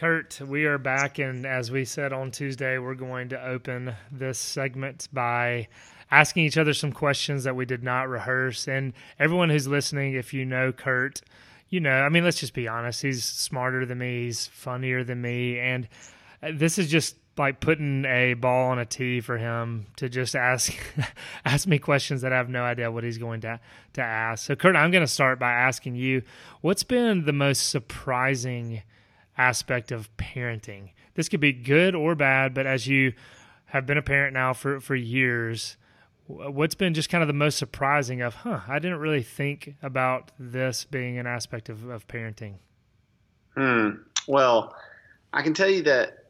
Kurt, we are back, and as we said on Tuesday, we're going to open this segment by asking each other some questions that we did not rehearse. And everyone who's listening, if you know Kurt, you know, I mean, let's just be honest. He's smarter than me, he's funnier than me. And this is just like putting a ball on a tee for him to just ask ask me questions that I have no idea what he's going to to ask. So Kurt, I'm going to start by asking you, what's been the most surprising aspect of parenting. This could be good or bad, but as you have been a parent now for, for years, what's been just kind of the most surprising of, huh, I didn't really think about this being an aspect of, of parenting? Hmm. Well, I can tell you that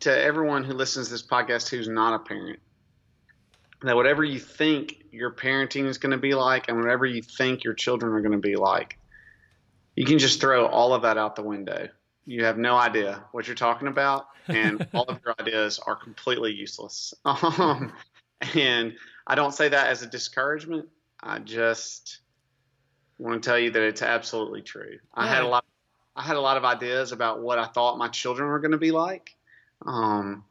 to everyone who listens to this podcast who's not a parent, that whatever you think your parenting is going to be like and whatever you think your children are going to be like, you can just throw all of that out the window you have no idea what you're talking about, and all of your ideas are completely useless. Um, and I don't say that as a discouragement. I just want to tell you that it's absolutely true. I had a lot. I had a lot of ideas about what I thought my children were going to be like, um,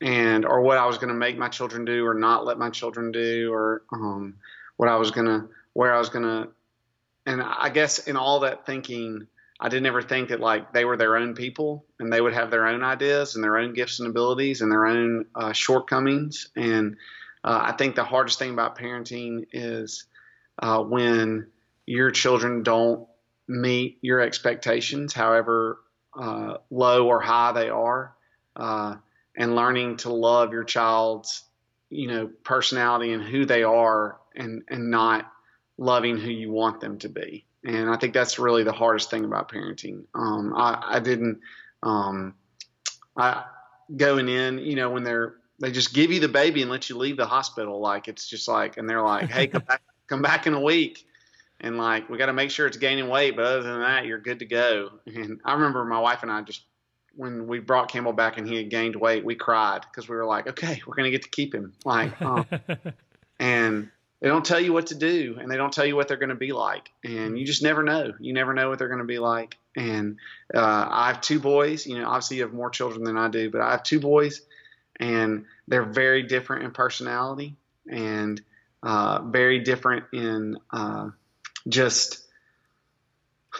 and or what I was going to make my children do or not let my children do, or um, what I was going to, where I was going to, and I guess in all that thinking, I didn't ever think that like they were their own people and they would have their own ideas and their own gifts and abilities and their own uh, shortcomings. And uh, I think the hardest thing about parenting is uh, when your children don't meet your expectations, however uh, low or high they are, uh, and learning to love your child's you know personality and who they are and and not loving who you want them to be and I think that's really the hardest thing about parenting. Um, I, I, didn't, um, I going in, you know, when they're they just give you the baby and let you leave the hospital, like it's just like, and they're like, hey, come back, come back in a week, and like we got to make sure it's gaining weight, but other than that, you're good to go. And I remember my wife and I just when we brought Campbell back and he had gained weight, we cried because we were like, okay, we're gonna get to keep him, like, um, and they don't tell you what to do and they don't tell you what they're going to be like and you just never know. You never know what they're going to be like and uh, i have two boys you know obviously you have more children than i do but i have two boys and they're very different in personality and uh, very different in uh, just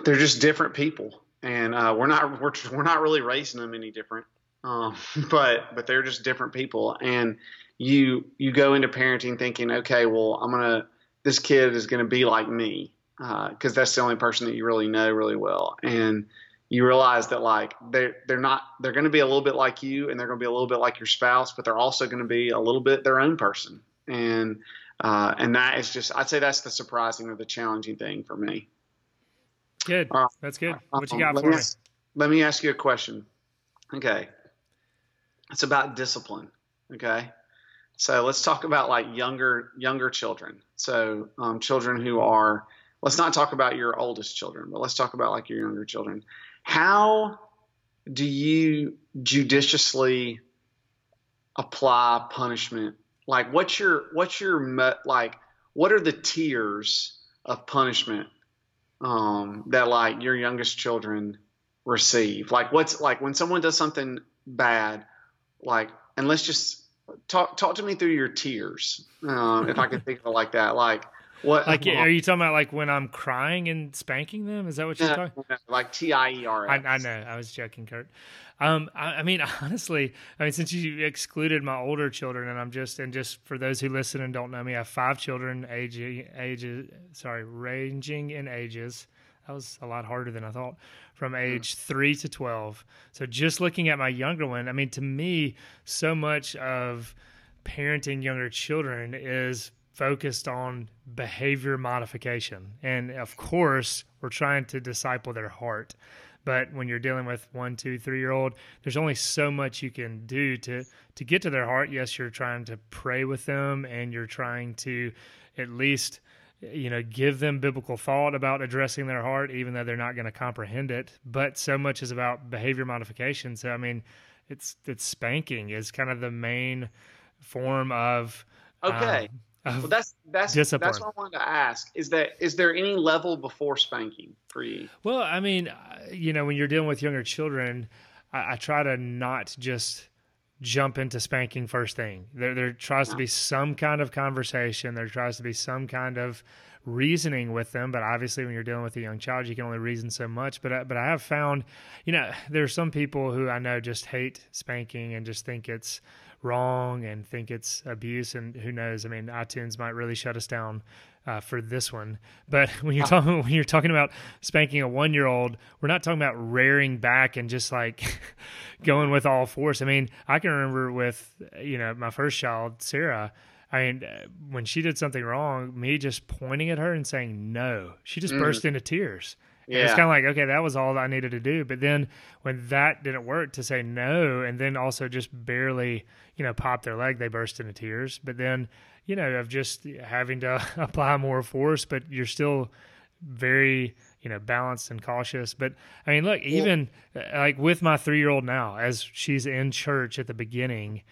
they're just different people and uh, we're not we're, we're not really raising them any different um, but but they're just different people and you you go into parenting thinking, okay, well, I'm gonna this kid is gonna be like me because uh, that's the only person that you really know really well, and you realize that like they're they're not they're going to be a little bit like you and they're going to be a little bit like your spouse but they're also going to be a little bit their own person and uh, and that is just I'd say that's the surprising or the challenging thing for me. Good, uh, that's good. What you got um, for me? Ask, let me ask you a question. Okay, it's about discipline. Okay, so let's talk about like younger younger children. So um, children who are let's not talk about your oldest children, but let's talk about like your younger children. How do you judiciously apply punishment? Like what's your what's your like what are the tiers of punishment um, that like your youngest children receive? Like what's like when someone does something bad, like and let's just talk talk to me through your tears, um, if I can think of it like that. Like what? Like, are you talking about like when I'm crying and spanking them? Is that what you're talking? No, like T I E R. I know. I was joking, Kurt. Um, I, I, mean, honestly, I mean, since you excluded my older children, and I'm just and just for those who listen and don't know me, I have five children, age ages, sorry, ranging in ages. That was a lot harder than I thought from hmm. age three to 12. So just looking at my younger one, I mean, to me, so much of parenting younger children is focused on behavior modification. And of course, we're trying to disciple their heart. But when you're dealing with one, two, three year old, there's only so much you can do to to get to their heart. Yes, you're trying to pray with them and you're trying to at least you know give them biblical thought about addressing their heart even though they're not going to comprehend it but so much is about behavior modification so i mean it's it's spanking is kind of the main form of okay um, well, that's that's discipline. that's what I wanted to ask. Is that is there any level before spanking for you? Well, I mean, uh, you know, when you're dealing with younger children, I, I try to not just jump into spanking first thing. There, there tries to be some kind of conversation. There tries to be some kind of reasoning with them. But obviously, when you're dealing with a young child, you can only reason so much. But I, but I have found, you know, there are some people who I know just hate spanking and just think it's wrong and think it's abuse. And who knows? I mean, iTunes might really shut us down uh, for this one. But when you're talking when you're talking about spanking a one year old, we're not talking about rearing back and just like going with all force. I mean, I can remember with you know my first child, Sarah. I mean, uh, when she did something wrong, me just pointing at her and saying no, she just mm. burst into tears. Yeah. it's kind of like, okay, that was all I needed to do. But then when that didn't work to say no, and then also just barely, you know, pop their leg, they burst into tears. But then you know, of just having to apply more force, but you're still very, you know, balanced and cautious. But I mean, look, even yeah. like with my three year old now, as she's in church at the beginning,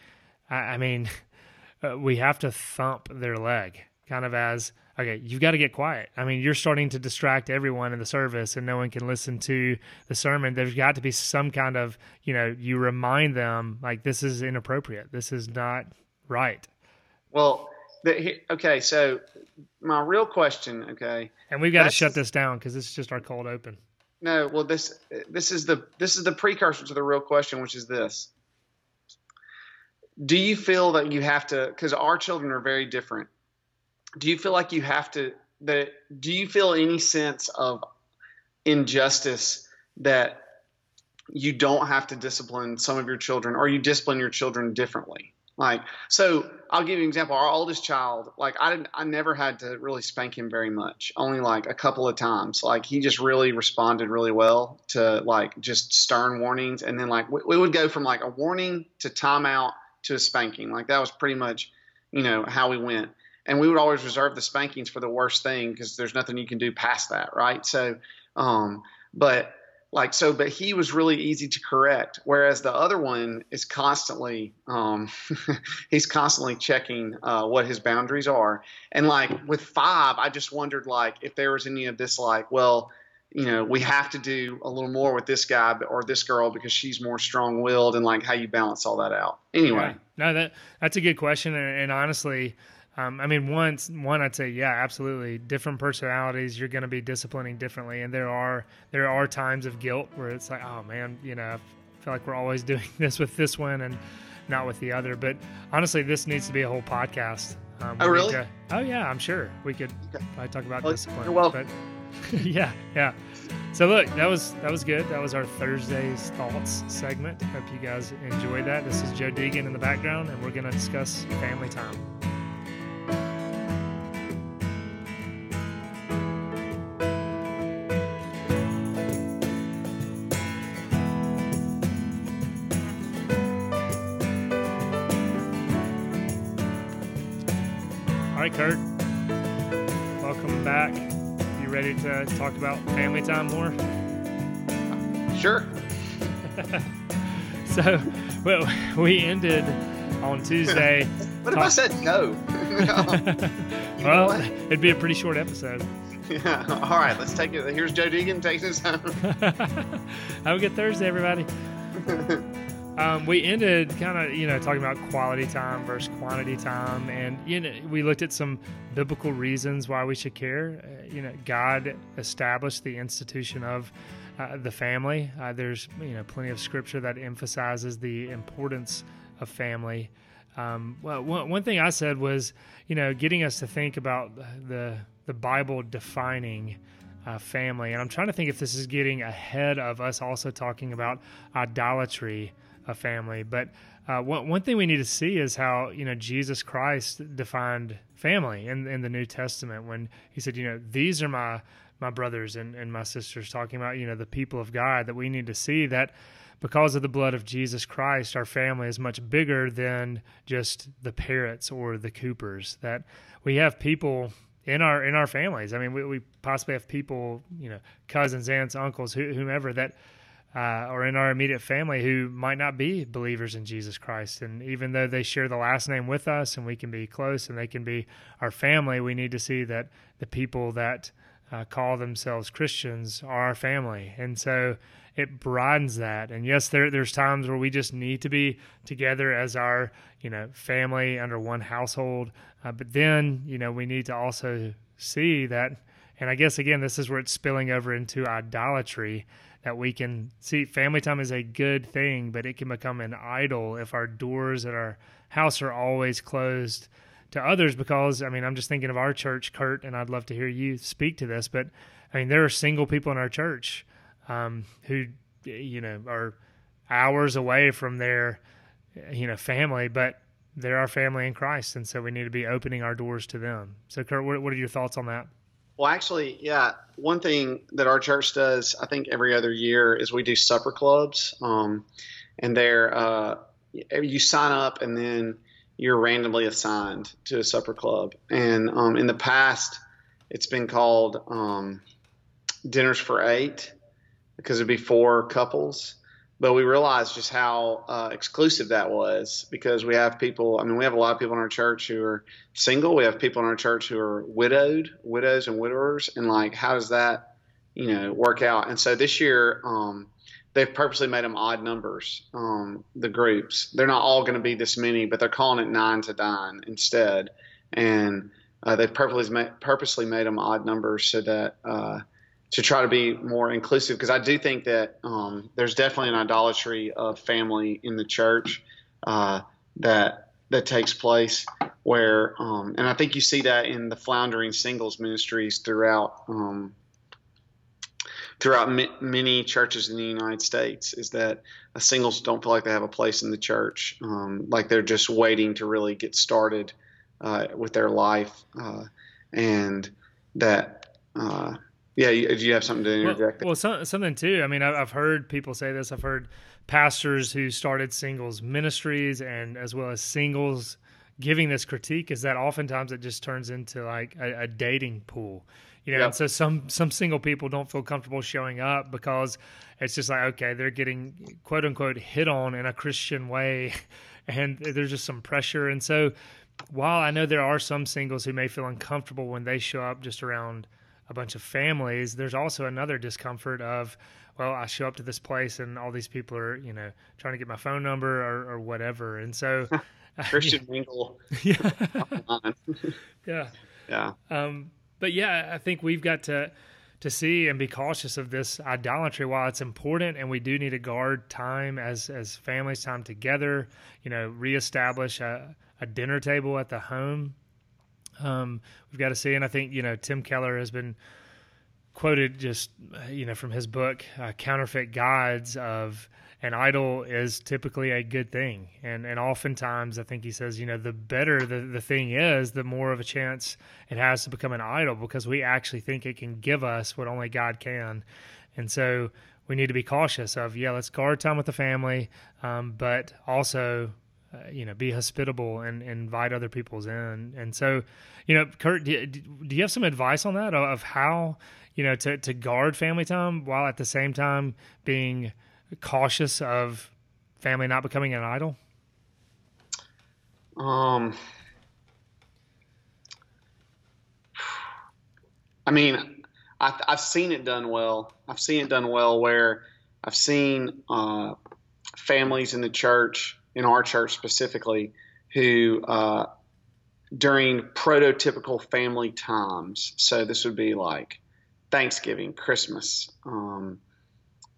I, I mean, uh, we have to thump their leg kind of as, okay, you've got to get quiet. I mean, you're starting to distract everyone in the service and no one can listen to the sermon. There's got to be some kind of, you know, you remind them like this is inappropriate. This is not right. Well, the, okay, so my real question, okay, and we've got to shut this down because this is just our cold open. No, well this this is the this is the precursor to the real question, which is this: Do you feel that you have to? Because our children are very different. Do you feel like you have to? That do you feel any sense of injustice that you don't have to discipline some of your children, or you discipline your children differently? Like, so I'll give you an example. Our oldest child, like I didn't, I never had to really spank him very much, only like a couple of times. Like he just really responded really well to like just stern warnings. And then like we, we would go from like a warning to timeout to a spanking. Like that was pretty much, you know, how we went. And we would always reserve the spankings for the worst thing because there's nothing you can do past that. Right. So, um, but like so but he was really easy to correct whereas the other one is constantly um, he's constantly checking uh, what his boundaries are. And like with five i just wondered like if there was any of this like well you know we have to do a little more with this guy or this girl because she's more strong-willed and like how you balance all that out. Anyway. Yeah. no that that's a good question and, and honestly um, I mean, once one, I'd say, yeah, absolutely. Different personalities, you're going to be disciplining differently, and there are there are times of guilt where it's like, oh man, you know, I feel like we're always doing this with this one and not with the other. But honestly, this needs to be a whole podcast. Um, oh really? To, oh yeah, I'm sure we could okay. probably talk about well, discipline. You're welcome. But, yeah, yeah. So look, that was that was good. That was our Thursday's thoughts segment. Hope you guys enjoyed that. This is Joe Deegan in the background, and we're going to discuss family time. Right, Kurt. Welcome back. You ready to talk about family time more? Sure. so, well, we ended on Tuesday. what if I said no? well, it'd be a pretty short episode. Yeah. All right, let's take it. Here's Joe Deegan taking us home. Have a good Thursday, everybody. Um, we ended kind of, you know, talking about quality time versus quantity time, and you know, we looked at some biblical reasons why we should care. Uh, you know, God established the institution of uh, the family. Uh, there's, you know, plenty of scripture that emphasizes the importance of family. Um, well, one, one thing I said was, you know, getting us to think about the the Bible defining. Uh, family. And I'm trying to think if this is getting ahead of us also talking about idolatry a family. But uh, one, one thing we need to see is how you know Jesus Christ defined family in in the New Testament when he said, you know, these are my my brothers and, and my sisters, talking about you know the people of God. That we need to see that because of the blood of Jesus Christ, our family is much bigger than just the Perritts or the Coopers. That we have people in our in our families. I mean, we, we possibly have people, you know, cousins, aunts, uncles, whomever that uh, or in our immediate family who might not be believers in Jesus Christ. And even though they share the last name with us and we can be close and they can be our family, we need to see that the people that uh, call themselves Christians are our family. And so it broadens that. And yes, there there's times where we just need to be together as our you know family under one household. Uh, but then you know we need to also see that. And I guess again, this is where it's spilling over into idolatry that we can see family time is a good thing, but it can become an idol if our doors at our house are always closed to others. Because, I mean, I'm just thinking of our church, Kurt, and I'd love to hear you speak to this, but I mean, there are single people in our church um, who, you know, are hours away from their, you know, family, but they're our family in Christ. And so we need to be opening our doors to them. So, Kurt, what, what are your thoughts on that? Well, actually, yeah. One thing that our church does, I think every other year, is we do supper clubs. Um, and they're, uh, you sign up and then you're randomly assigned to a supper club. And um, in the past, it's been called um, Dinners for Eight because it'd be four couples but we realized just how uh, exclusive that was because we have people. I mean, we have a lot of people in our church who are single. We have people in our church who are widowed, widows and widowers, and like, how does that, you know, work out? And so this year, um, they've purposely made them odd numbers. Um, the groups, they're not all going to be this many, but they're calling it nine to dine instead, and uh, they've purposely made, purposely made them odd numbers so that. Uh, to try to be more inclusive because I do think that um, there's definitely an idolatry of family in the church uh, that that takes place where um, and I think you see that in the floundering singles ministries throughout um, throughout many churches in the United States is that singles don't feel like they have a place in the church um, like they're just waiting to really get started uh, with their life uh, and that uh, yeah, you, do you have something to interject? Well, well some, something too. I mean, I've heard people say this. I've heard pastors who started singles ministries and as well as singles giving this critique is that oftentimes it just turns into like a, a dating pool you know yep. and so some some single people don't feel comfortable showing up because it's just like okay they're getting quote unquote hit on in a christian way and there's just some pressure and so while i know there are some singles who may feel uncomfortable when they show up just around a bunch of families, there's also another discomfort of, well, I show up to this place and all these people are, you know, trying to get my phone number or, or whatever. And so Christian mingle. Yeah. yeah. Yeah. Um, but yeah, I think we've got to to see and be cautious of this idolatry while it's important and we do need to guard time as as families time together you know reestablish a, a dinner table at the home um, we've got to see, and I think you know Tim Keller has been quoted just you know from his book uh, Counterfeit Gods of an idol is typically a good thing, and and oftentimes I think he says you know the better the the thing is, the more of a chance it has to become an idol because we actually think it can give us what only God can, and so we need to be cautious of yeah let's guard time with the family, um, but also uh, you know, be hospitable and, and, invite other people's in. And so, you know, Kurt, do, do you have some advice on that of how, you know, to, to guard family time while at the same time being cautious of family not becoming an idol? Um, I mean, I, have seen it done well. I've seen it done well where I've seen uh, families in the church in our church specifically who uh, during prototypical family times so this would be like thanksgiving christmas um,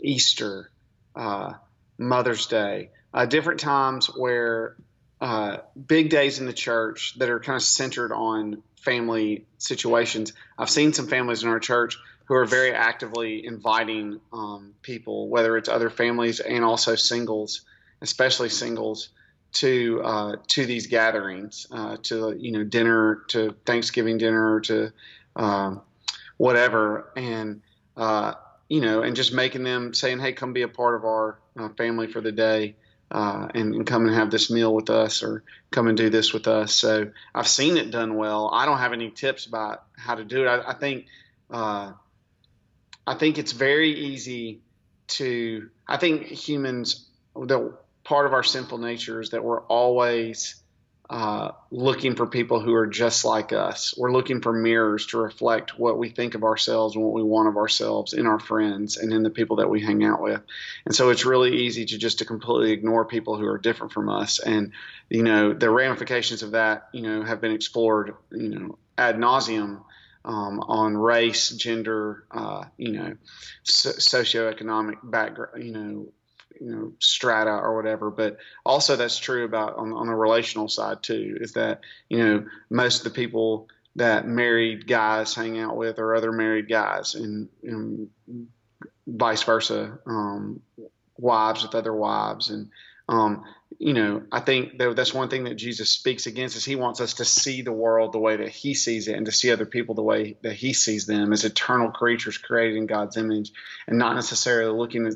easter uh, mother's day uh, different times where uh, big days in the church that are kind of centered on family situations. I've seen some families in our church who are very actively inviting um, people whether it's other families and also singles especially singles, to uh, to these gatherings, uh, to you know dinner, to Thanksgiving dinner, to um, whatever, and uh, you know, and just making them saying, "Hey, come be a part of our uh, family for the day." Uh, and, and, come and have this meal with us or come and do this with us. So I've seen it done well. I don't have any tips about how to do it. I, I think uh, I think it's very easy to I think humans the part of our sinful nature is that we're always uh, looking for people who are just like us. We're looking for mirrors to reflect what we think of ourselves and what we want of ourselves in our friends and in the people that we hang out with. And so it's really easy to just to completely ignore people who are different from us. And you know the ramifications of that, you know, have been explored, you know, ad nauseum. Um, on race, gender, uh, you know, so- socioeconomic background, you know, you know strata or whatever but also that's true about on, on the relational side too is that you know most of the people that married guys hang out with are other married guys and, and vice versa um, wives with other wives. And um, you know i think that that's one thing that jesus speaks against is he wants us to see the world the way that he sees it and to see other people the way that he sees them as eternal creatures created in god's image and not necessarily looking at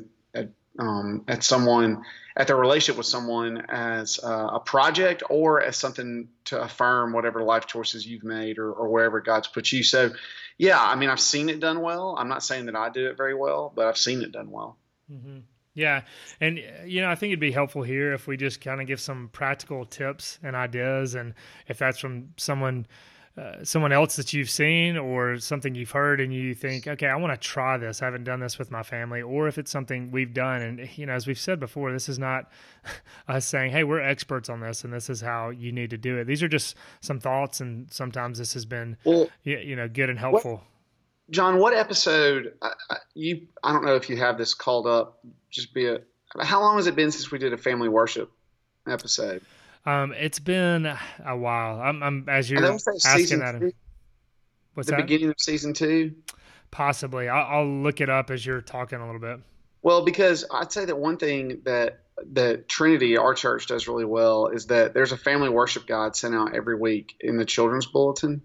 um, at someone at their relationship with someone as uh, a project or as something to affirm whatever life choices you've made or, or, wherever God's put you. So, yeah, I mean, I've seen it done well. I'm not saying that I do it very well, but I've seen it done well. Mm-hmm. Yeah. And, you know, I think it'd be helpful here if we just kind of give some practical tips and ideas. And if that's from someone, uh, someone else that you've seen or something you've heard and you think, okay, I want to try this. I haven't done this with my family, or if it's something we've done. And, you know, as we've said before, this is not us saying, hey, we're experts on this and this is how you need to do it. These are just some thoughts, and sometimes this has been, well, you know, good and helpful. What, John, what episode, you, I don't know if you have this called up, just be a, how long has it been since we did a family worship episode? Um, it's been a while. I'm, I'm as you're asking that. Two? What's the that? beginning of season two? Possibly. I'll, I'll look it up as you're talking a little bit. Well, because I'd say that one thing that that Trinity, our church, does really well is that there's a family worship guide sent out every week in the children's bulletin,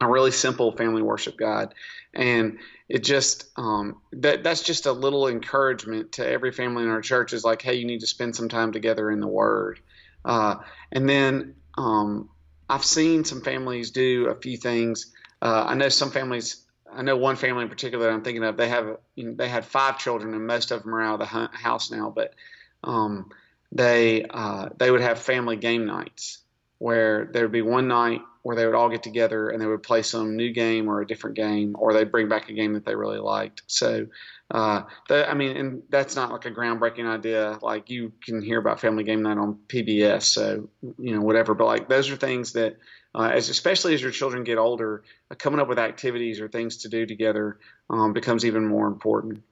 a really simple family worship guide, and it just um, that that's just a little encouragement to every family in our church is like, hey, you need to spend some time together in the Word, uh, and then um, I've seen some families do a few things. Uh, I know some families. I know one family in particular that I'm thinking of. They have you know, they had five children, and most of them are out of the house now. But um, they uh, they would have family game nights where there would be one night where they would all get together and they would play some new game or a different game, or they'd bring back a game that they really liked. So uh, I mean, and that's not like a groundbreaking idea. Like you can hear about Family Game Night on PBS, so you know whatever. But like those are things that, uh, as especially as your children get older, uh, coming up with activities or things to do together um, becomes even more important.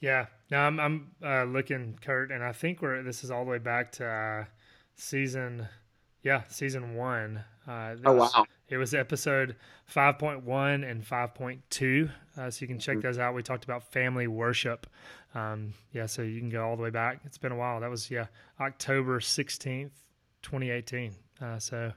Yeah. Now I'm I'm uh, looking, Kurt, and I think we're this is all the way back to uh, season, yeah, season one. Uh, oh was, wow! It was episode 5.1 and 5.2, uh, so you can check mm-hmm. those out. We talked about family worship. Um, yeah, so you can go all the way back. It's been a while. That was yeah October 16th, 2018. Uh, so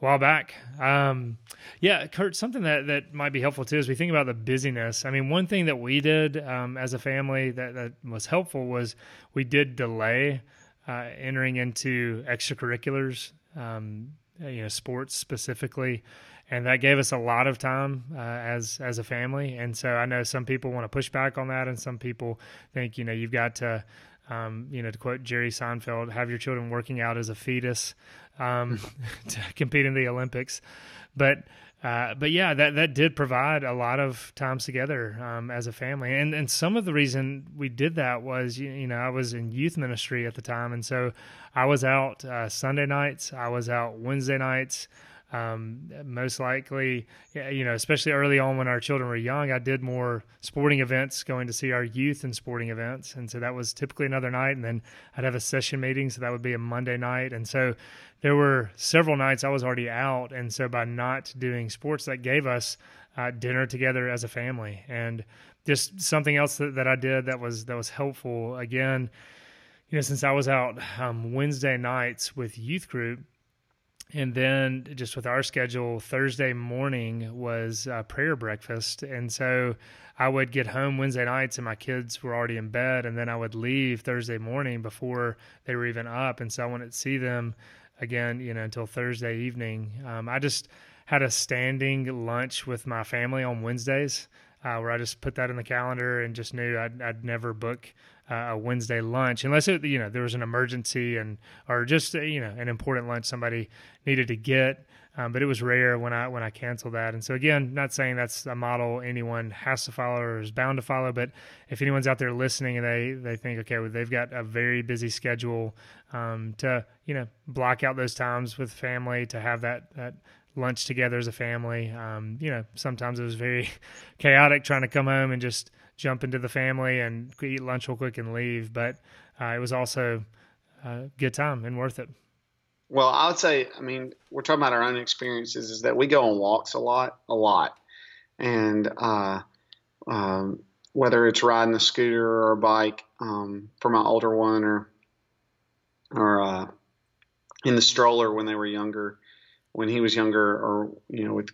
a while back. Um, yeah, Kurt, something that, that might be helpful too is we think about the busyness. I mean, one thing that we did um, as a family that, that was helpful was we did delay uh, entering into extracurriculars. Um, you know sports specifically and that gave us a lot of time uh, as as a family. And so i know some people want to push back on that and some people think you know you've got to um, you know to quote jerry seinfeld have your children working out as a fetus um, to compete in the olympics. But uh, but yeah, that that did provide a lot of times together um, as a family, and and some of the reason we did that was you, you know I was in youth ministry at the time, and so I was out uh, Sunday nights, I was out Wednesday nights, um, most likely, you know, especially early on when our children were young, I did more sporting events, going to see our youth in sporting events, and so that was typically another night. And then I'd have a session meeting, so that would be a Monday night. And so there were several nights I was already out, and so by not doing sports, that gave us uh, dinner together as a family, and just something else that, that I did that was that was helpful. Again, you know, since I was out um, Wednesday nights with youth group and then just with our schedule thursday morning was uh, prayer breakfast. And so i would get home wednesday nights and my kids were already in bed. And then i would leave thursday morning before they were even up. And so i wouldn't see them again you know until thursday evening. Um, i just had a standing lunch with my family on wednesdays uh, where I just put that in the calendar and just knew I'd, I'd never book uh, a Wednesday lunch unless it, you know, there was an emergency and, or just, uh, you know, an important lunch somebody needed to get. Um, but it was rare when I when I canceled that. And so again, not saying that's a model anyone has to follow or is bound to follow, but if anyone's out there listening and they they think okay, well, they've got a very busy schedule um, to you know block out those times with family to have that that lunch together as a family. Um, you know, sometimes it was very chaotic trying to come home and just jump into the family and eat lunch real quick and leave, but uh, it was also a good time and worth it. Well, I would say, I mean, we're talking about our own experiences. Is that we go on walks a lot, a lot, and uh, um, whether it's riding a scooter or a bike um, for my older one, or or uh, in the stroller when they were younger, when he was younger, or you know, with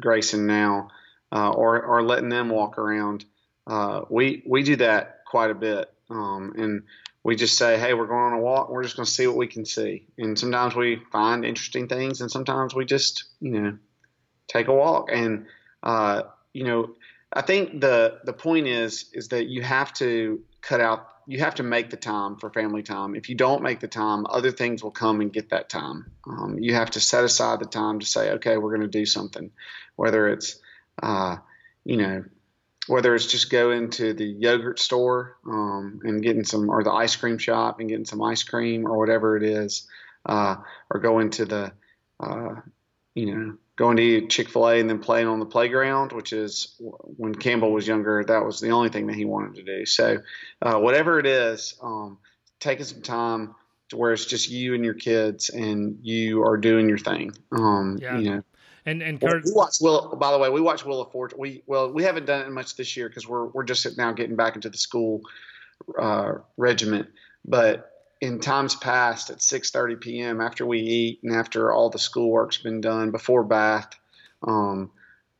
Grayson now, uh, or or letting them walk around. Uh, we we do that quite a bit, um, and we just say, hey, we're going on a walk. We're just going to see what we can see. And sometimes we find interesting things, and sometimes we just, you know, take a walk. And, uh, you know, I think the the point is is that you have to cut out. You have to make the time for family time. If you don't make the time, other things will come and get that time. Um, you have to set aside the time to say, okay, we're going to do something, whether it's, uh, you know, whether it's just going to the yogurt store um, and getting some, or the ice cream shop and getting some ice cream or whatever it is, uh, or going to the, uh, you know, going to eat Chick fil A and then playing on the playground, which is when Campbell was younger, that was the only thing that he wanted to do. So, uh, whatever it is, um, taking some time to where it's just you and your kids and you are doing your thing. Um, yeah. You know, and and Kurt, we watch Will. By the way, we watch Wheel of Fortune. We well, we haven't done it much this year because we're we're just now getting back into the school uh, regiment. But in times past, at 6:30 p.m. after we eat and after all the schoolwork's been done, before bath, um,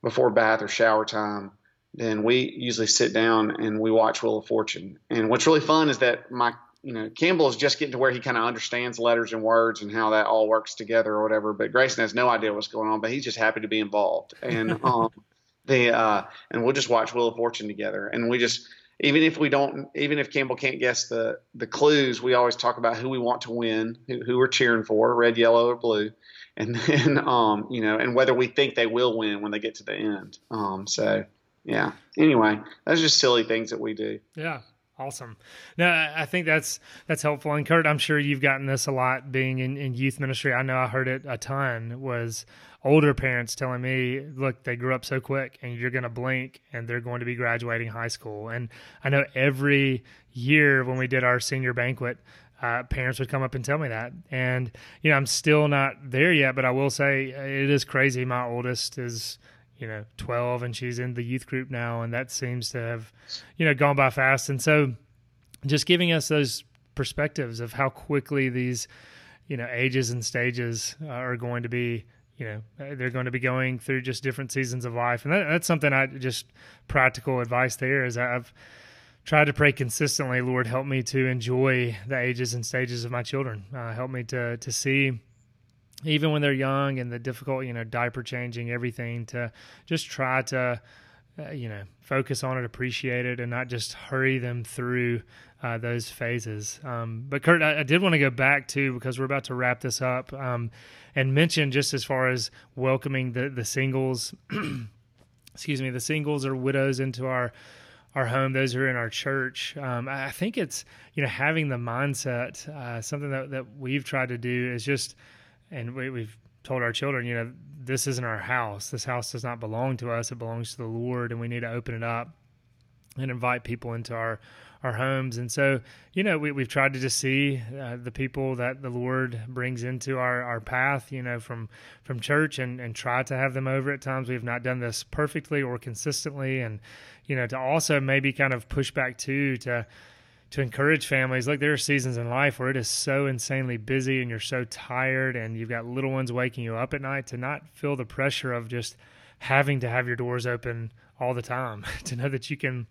before bath or shower time, then we usually sit down and we watch Wheel of Fortune. And what's really fun is that my you know, Campbell is just getting to where he kind of understands letters and words and how that all works together or whatever. But Grayson has no idea what's going on, but he's just happy to be involved. And um, the uh, and we'll just watch Wheel of Fortune together. And we just even if we don't, even if Campbell can't guess the the clues, we always talk about who we want to win, who, who we're cheering for, red, yellow, or blue, and then um, you know, and whether we think they will win when they get to the end. Um, so yeah. Anyway, those are just silly things that we do. Yeah, Awesome. No, I think that's that's helpful. And Kurt, I'm sure you've gotten this a lot being in, in youth ministry. I know I heard it a ton was older parents telling me, look, they grew up so quick and you're to blink and they're going to be graduating high school. And I know every year when we did our senior banquet, uh, parents would come up and tell me that. And, you know, I'm still not there yet, but I will say it is crazy. My oldest is you know 12 and she's in the youth group now and that seems to have you know gone by fast. And so just giving us those perspectives of how quickly these you know ages and stages are going to be you know they're going to be going through just different seasons of life. And that, that's something i just practical advice there is i've tried to pray consistently lord help me to enjoy the ages and stages of my children. Uh, help me to to see even when they're young and the difficult, you know, diaper changing, everything to just try to, uh, you know, focus on it, appreciate it, and not just hurry them through uh, those phases. Um, but Kurt, I, I did want to go back to because we're about to wrap this up um, and mention just as far as welcoming the the singles, excuse me, the singles or widows into our our home, those who are in our church. Um, I think it's you know having the mindset, uh, something that that we've tried to do is just and we, we've told our children, you know, this isn't our house. This house does not belong to us. It belongs to the Lord, and we need to open it up and invite people into our our homes. And so, you know, we, we've tried to just see uh, the people that the Lord brings into our, our path, you know, from from church, and and try to have them over at times. We have not done this perfectly or consistently, and you know, to also maybe kind of push back too to to encourage families. Like there are seasons in life where it is so insanely busy and you're so tired and you've got little ones waking you up at night to not feel the pressure of just having to have your doors open all the time, to know that you can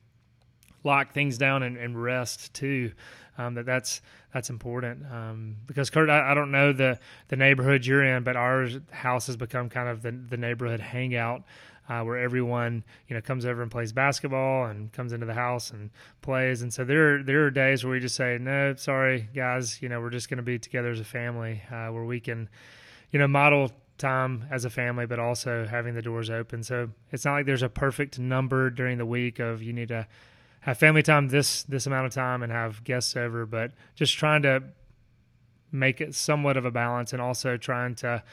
lock things down and, and rest too. um, that that's that's important um, because Kurt, I, I, don't know the the neighborhood you're in, but our house has become kind of the the neighborhood hangout. Uh, where everyone you know comes over and plays basketball and comes into the house and plays. And so there there are days where we just say, no, sorry guys, you know we're just going to be together as a family, uh, where we can you know model time as a family, but also having the doors open. So it's not like there's a perfect number during the week of you need to have family time this this amount of time and have guests over, but just trying to make it somewhat of a balance and also trying to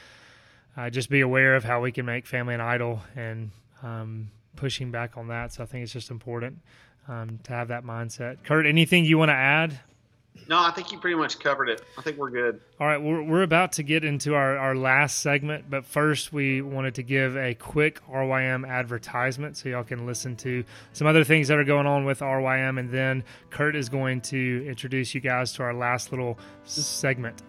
uh, just be aware of how we can make family an idol and um, pushing back on that. So I think it's just important um, to have that mindset. Kurt, anything you want to add? No, I think you pretty much covered it. I think we're good. All right, we're, we're about to get into our, our last segment, but first we wanted to give a quick RYM advertisement so y'all can listen to some other things that are going on with RYM, and then Kurt is going to introduce you guys to our last little segment.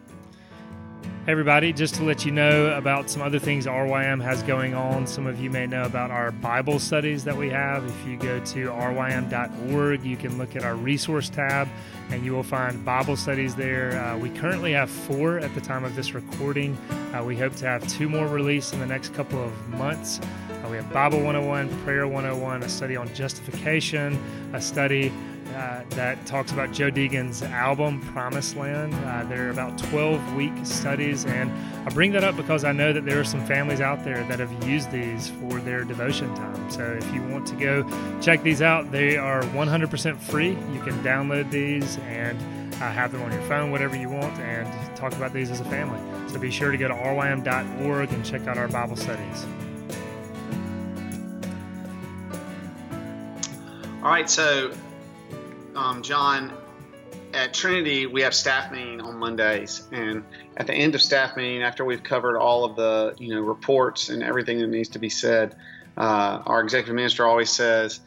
Everybody, just to let you know about some other things RYM has going on. Some of you may know about our Bible studies that we have. If you go to rym.org, you can look at our resource tab and you will find Bible studies there. Uh, we currently have four at the time of this recording. Uh, we hope to have two more released in the next couple of months. Uh, we have Bible 101, Prayer 101, a study on justification, a study uh, that talks about Joe Deegan's album Promised Land. Uh, they're about 12 week studies, and I bring that up because I know that there are some families out there that have used these for their devotion time. So if you want to go check these out, they are 100% free. You can download these and uh, have them on your phone, whatever you want, and talk about these as a family. So be sure to go to rym.org and check out our Bible studies. All right, so um, John, at Trinity, we have staff meeting on Mondays, and at the end of staff meeting, after we've covered all of the you know reports and everything that needs to be said, uh, our executive minister always says,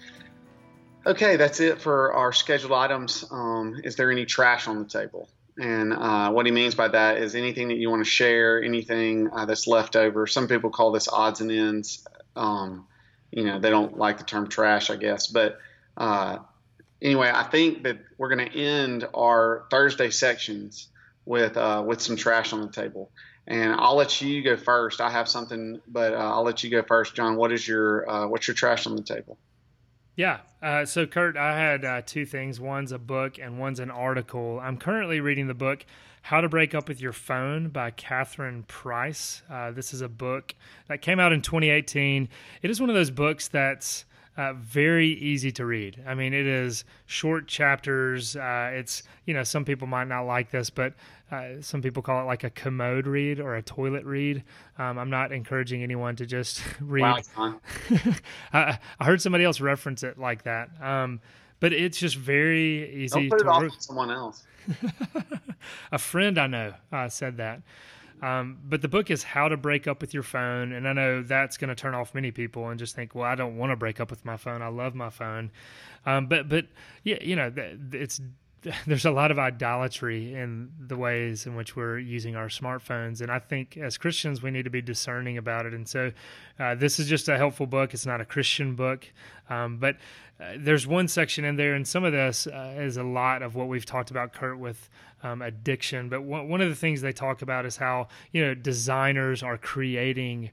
"Okay, that's it for our scheduled items. Um, is there any trash on the table?" And uh, what he means by that is anything that you want to share, anything uh, that's left over. Some people call this odds and ends. Um, you know, they don't like the term trash, I guess, but uh, anyway, I think that we're going to end our Thursday sections with uh, with some trash on the table. And I'll let you go first. I have something, but uh, I'll let you go first, John. What is your uh, what's your trash on the table? Yeah. Uh, so, Kurt, I had uh, two things. One's a book, and one's an article. I'm currently reading the book "How to Break Up with Your Phone" by Catherine Price. Uh, this is a book that came out in 2018. It is one of those books that's uh, very easy to read. I mean, it is short chapters. Uh, it's you know some people might not like this, but uh, some people call it like a commode read or a toilet read. Um, I'm not encouraging anyone to just read. Wow, I, I, heard somebody else reference it like that. Um, but it's just very easy. Don't put it off someone else. a friend I know uh, said that. Um, but the book is How to Break Up with Your Phone. And I know that's going to turn off many people and just think, well, I don't want to break up with my phone. I love my phone. Um, but, but yeah, you know, it's, there's a lot of idolatry in the ways in which we're using our smartphones. And I think as Christians, we need to be discerning about it. And so uh, this is just a helpful book. It's not a Christian book. Um, but uh, there's one section in there, and some of this uh, is a lot of what we've talked about, Kurt, with um, addiction. But one, one of the things they talk about is how you know designers are creating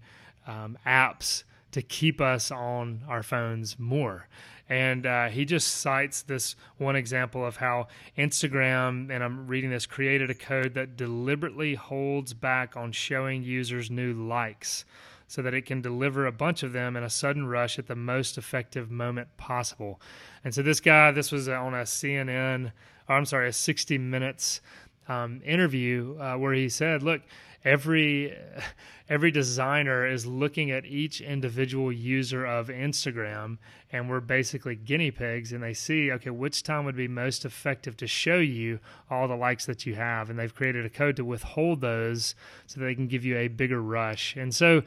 um, apps to keep us on our phones more. And uh, he just cites this one example of how Instagram, and I'm reading this, created a code that deliberately holds back on showing users new likes so that it can deliver a bunch of them in a sudden rush at the most effective moment possible. And so this guy, this was on a CNN or I'm sorry, a 60 Minutes um, interview uh, where he said, "Look, every every designer is looking at each individual user of Instagram, and we're basically guinea pigs, and they see, okay, which time would be most effective to show you all the likes that you have, and they've created a code to withhold those so they can give you a bigger rush, and so."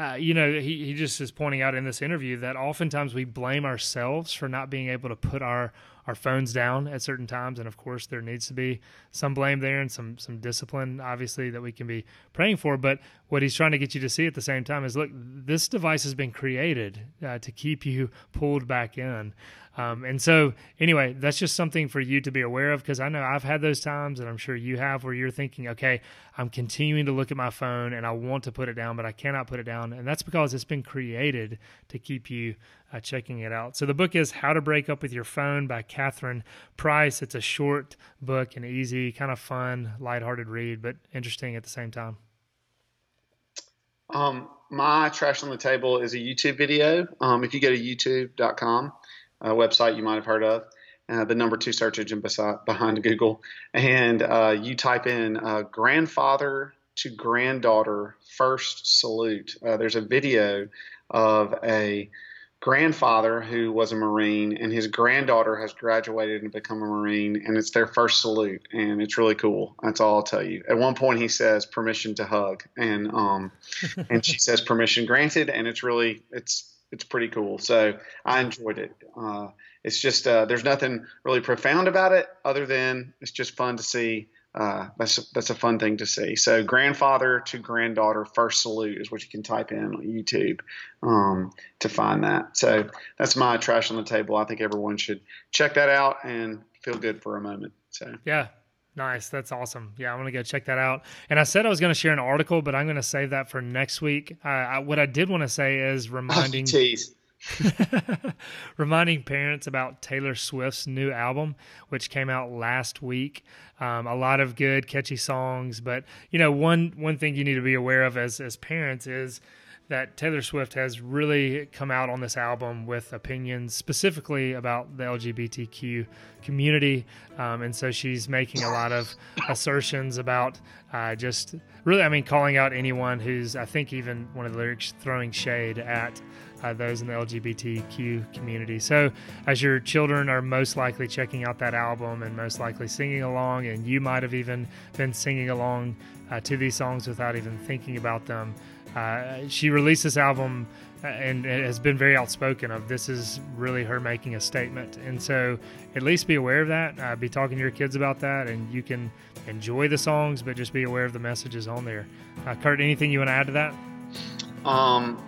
Uh, you know, he, he just is pointing out in this interview that oftentimes we blame ourselves for not being able to put our our phones down at certain times, and of course there needs to be some blame there and some some discipline, obviously that we can be praying for. But what he's trying to get you to see at the same time is, look, this device has been created uh, to keep you pulled back in. Um, and so, anyway, that's just something for you to be aware of because I know I've had those times, and I'm sure you have, where you're thinking, okay, I'm continuing to look at my phone and I want to put it down, but I cannot put it down. And that's because it's been created to keep you uh, checking it out. So, the book is How to Break Up with Your Phone by Catherine Price. It's a short book and easy, kind of fun, lighthearted read, but interesting at the same time. Um, my trash on the table is a YouTube video. Um, if you go to youtube.com, a website you might have heard of, uh, the number two search engine beside, behind Google, and uh, you type in uh, grandfather to granddaughter first salute. Uh, there's a video of a grandfather who was a Marine, and his granddaughter has graduated and become a Marine, and it's their first salute, and it's really cool. That's all I'll tell you. At one point, he says permission to hug, and um, and she says permission granted, and it's really it's it's pretty cool. So I enjoyed it. Uh, it's just uh, there's nothing really profound about it, other than it's just fun to see uh, that's a, that's a fun thing to see. So grandfather to granddaughter first salute is what you can type in on YouTube um, to find that. So that's my trash on the table. I think everyone should check that out and feel good for a moment. So yeah. Nice. That's awesome. Yeah, I'm going to go check that out. And I said I was going to share an article, but I'm going to save that for next week. Uh, I, what I did want to say is reminding. Oh, reminding parents about Taylor Swift's new album, which came out last week. Um, a lot of good, catchy songs, but you know, one one thing you need to be aware of as as parents is that Taylor Swift has really come out on this album with opinions specifically about the LGBTQ community. Um, and so she's making a lot of assertions about uh, just really, I mean, calling out anyone who's, I think, even one of the lyrics throwing shade at uh, those in the LGBTQ community. So, as your children are most likely checking out that album and most likely singing along, and you might have even been singing along uh, to these songs without even thinking about them. Uh, she released this album uh, and has been very outspoken of this is really her making a statement. And so at least be aware of that. Uh, be talking to your kids about that and you can enjoy the songs but just be aware of the messages on there. Uh, kurt anything you want to add to that? Um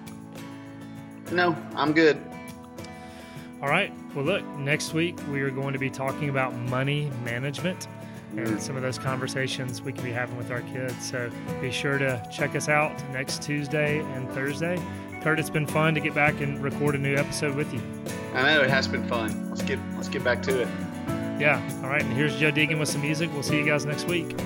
no, I'm good. All right. Well, look, next week we are going to be talking about money management and mm. some of those conversations we can be having with our kids. So be sure to check us out next Tuesday and Thursday. Kurt, it's been fun to get back and record a new episode with you. I know it has been fun. Let's get let's get back to it. Yeah. All right. And here's Joe Deegan with some music. We'll see you guys next week.